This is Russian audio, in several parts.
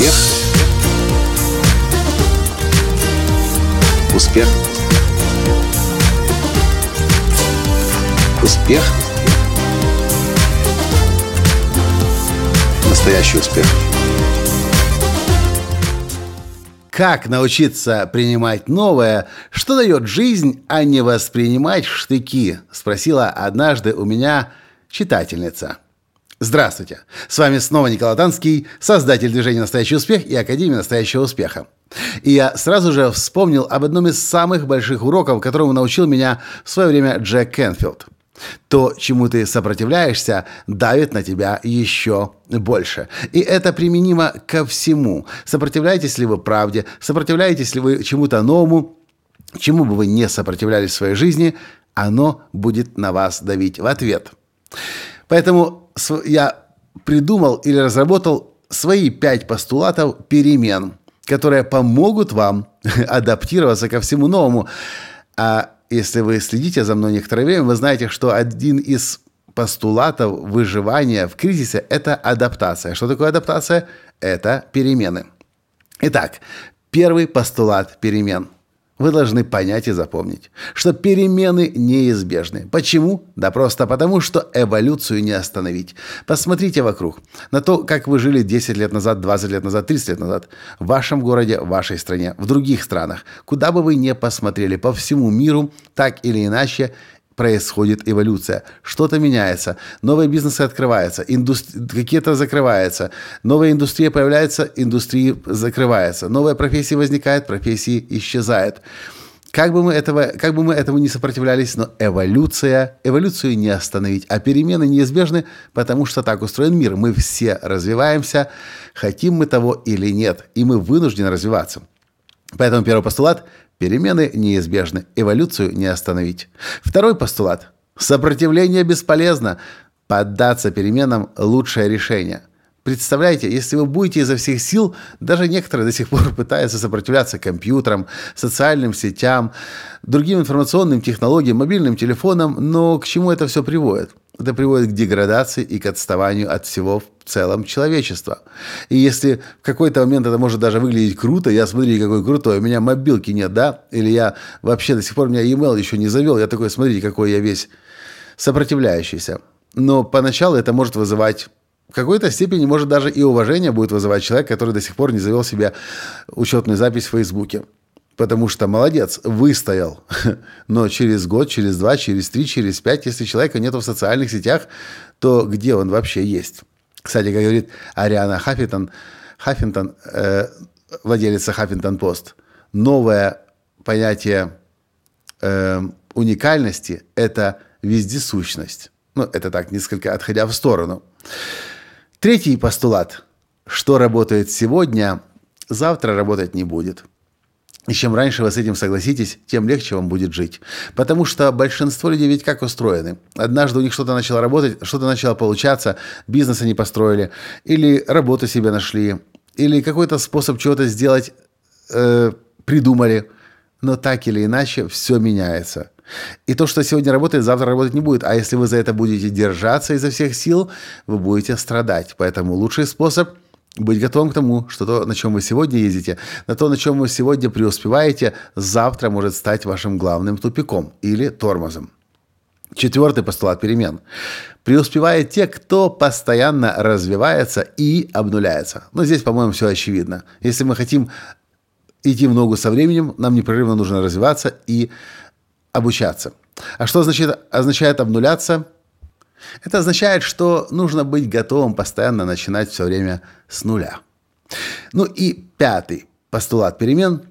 Успех. Успех. Успех. Настоящий успех. Как научиться принимать новое, что дает жизнь, а не воспринимать штыки? Спросила однажды у меня читательница. Здравствуйте! С вами снова Николай Танский, создатель движения «Настоящий успех» и Академии «Настоящего успеха». И я сразу же вспомнил об одном из самых больших уроков, которому научил меня в свое время Джек Кенфилд. То, чему ты сопротивляешься, давит на тебя еще больше. И это применимо ко всему. Сопротивляетесь ли вы правде, сопротивляетесь ли вы чему-то новому, чему бы вы не сопротивлялись в своей жизни, оно будет на вас давить в ответ. Поэтому я придумал или разработал свои пять постулатов перемен, которые помогут вам адаптироваться ко всему новому. А если вы следите за мной некоторое время, вы знаете, что один из постулатов выживания в кризисе – это адаптация. Что такое адаптация? Это перемены. Итак, первый постулат перемен – вы должны понять и запомнить, что перемены неизбежны. Почему? Да просто потому, что эволюцию не остановить. Посмотрите вокруг на то, как вы жили 10 лет назад, 20 лет назад, 30 лет назад. В вашем городе, в вашей стране, в других странах. Куда бы вы ни посмотрели, по всему миру, так или иначе, происходит эволюция. Что-то меняется, новые бизнесы открываются, индустри... какие-то закрываются, новая индустрия появляется, индустрии закрывается, новая профессия возникает, профессии исчезают. Как бы, мы этого, как бы мы этому не сопротивлялись, но эволюция, эволюцию не остановить, а перемены неизбежны, потому что так устроен мир. Мы все развиваемся, хотим мы того или нет, и мы вынуждены развиваться. Поэтому первый постулат Перемены неизбежны, эволюцию не остановить. Второй постулат. Сопротивление бесполезно. Поддаться переменам – лучшее решение. Представляете, если вы будете изо всех сил, даже некоторые до сих пор пытаются сопротивляться компьютерам, социальным сетям, другим информационным технологиям, мобильным телефонам, но к чему это все приводит? Это приводит к деградации и к отставанию от всего в целом человечества. И если в какой-то момент это может даже выглядеть круто, я смотрите, какой крутой, у меня мобилки нет, да? Или я вообще до сих пор, у меня e-mail еще не завел, я такой, смотрите, какой я весь сопротивляющийся. Но поначалу это может вызывать в какой-то степени, может, даже и уважение будет вызывать человек, который до сих пор не завел себе учетную запись в Фейсбуке потому что молодец, выстоял. Но через год, через два, через три, через пять, если человека нет в социальных сетях, то где он вообще есть? Кстати, как говорит Ариана Хаффинтон, Хаффинтон э, владелица Хаффинтон Пост, новое понятие э, уникальности – это вездесущность. Ну, это так, несколько отходя в сторону. Третий постулат. Что работает сегодня, завтра работать не будет. И чем раньше вы с этим согласитесь, тем легче вам будет жить. Потому что большинство людей ведь как устроены? Однажды у них что-то начало работать, что-то начало получаться, бизнес они построили, или работу себе нашли, или какой-то способ чего-то сделать э, придумали. Но так или иначе все меняется. И то, что сегодня работает, завтра работать не будет. А если вы за это будете держаться изо всех сил, вы будете страдать. Поэтому лучший способ – быть готовым к тому, что то, на чем вы сегодня ездите, на то, на чем вы сегодня преуспеваете, завтра может стать вашим главным тупиком или тормозом. Четвертый постулат перемен. Преуспевают те, кто постоянно развивается и обнуляется. Но здесь, по-моему, все очевидно. Если мы хотим идти в ногу со временем, нам непрерывно нужно развиваться и обучаться. А что значит, означает обнуляться? Это означает, что нужно быть готовым постоянно начинать все время с нуля. Ну и пятый постулат перемен.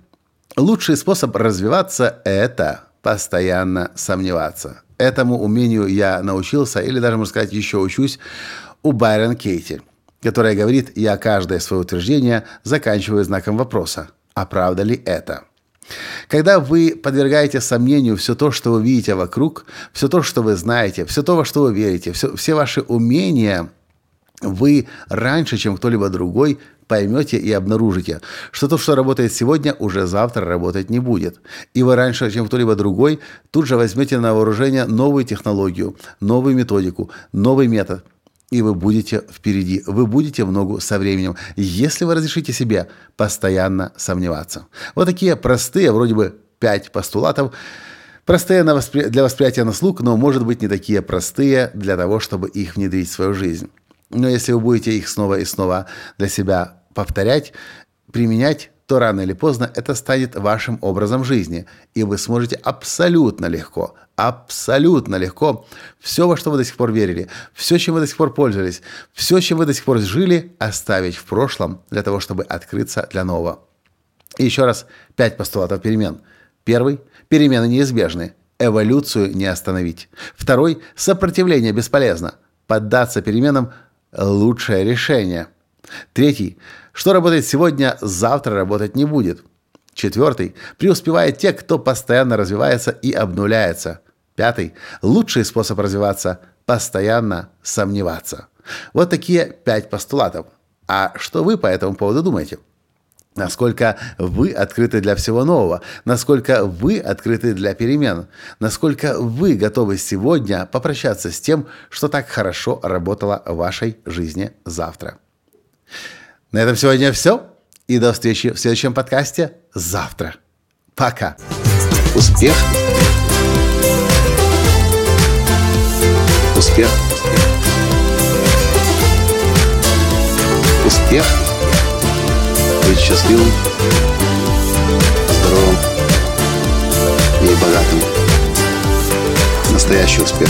Лучший способ развиваться – это постоянно сомневаться. Этому умению я научился, или даже, можно сказать, еще учусь у Байрон Кейти, которая говорит, я каждое свое утверждение заканчиваю знаком вопроса. А правда ли это? Когда вы подвергаете сомнению все то, что вы видите вокруг, все то, что вы знаете, все то, во что вы верите, все, все ваши умения, вы раньше, чем кто-либо другой, поймете и обнаружите, что то, что работает сегодня, уже завтра работать не будет. И вы раньше, чем кто-либо другой, тут же возьмете на вооружение новую технологию, новую методику, новый метод. И вы будете впереди, вы будете в ногу со временем, если вы разрешите себе постоянно сомневаться. Вот такие простые, вроде бы, пять постулатов, простые для восприятия на слух, но, может быть, не такие простые для того, чтобы их внедрить в свою жизнь. Но если вы будете их снова и снова для себя повторять, применять, то рано или поздно это станет вашим образом жизни, и вы сможете абсолютно легко, абсолютно легко все, во что вы до сих пор верили, все, чем вы до сих пор пользовались, все, чем вы до сих пор жили, оставить в прошлом для того, чтобы открыться для нового. И еще раз, пять постулатов перемен. Первый – перемены неизбежны, эволюцию не остановить. Второй – сопротивление бесполезно, поддаться переменам – лучшее решение. Третий – что работает сегодня, завтра работать не будет. Четвертый. Преуспевают те, кто постоянно развивается и обнуляется. Пятый. Лучший способ развиваться – постоянно сомневаться. Вот такие пять постулатов. А что вы по этому поводу думаете? Насколько вы открыты для всего нового, насколько вы открыты для перемен, насколько вы готовы сегодня попрощаться с тем, что так хорошо работало в вашей жизни завтра. На этом сегодня все. И до встречи в следующем подкасте завтра. Пока. Успех. Успех. Успех. Быть счастливым, здоровым и богатым. Настоящий успех.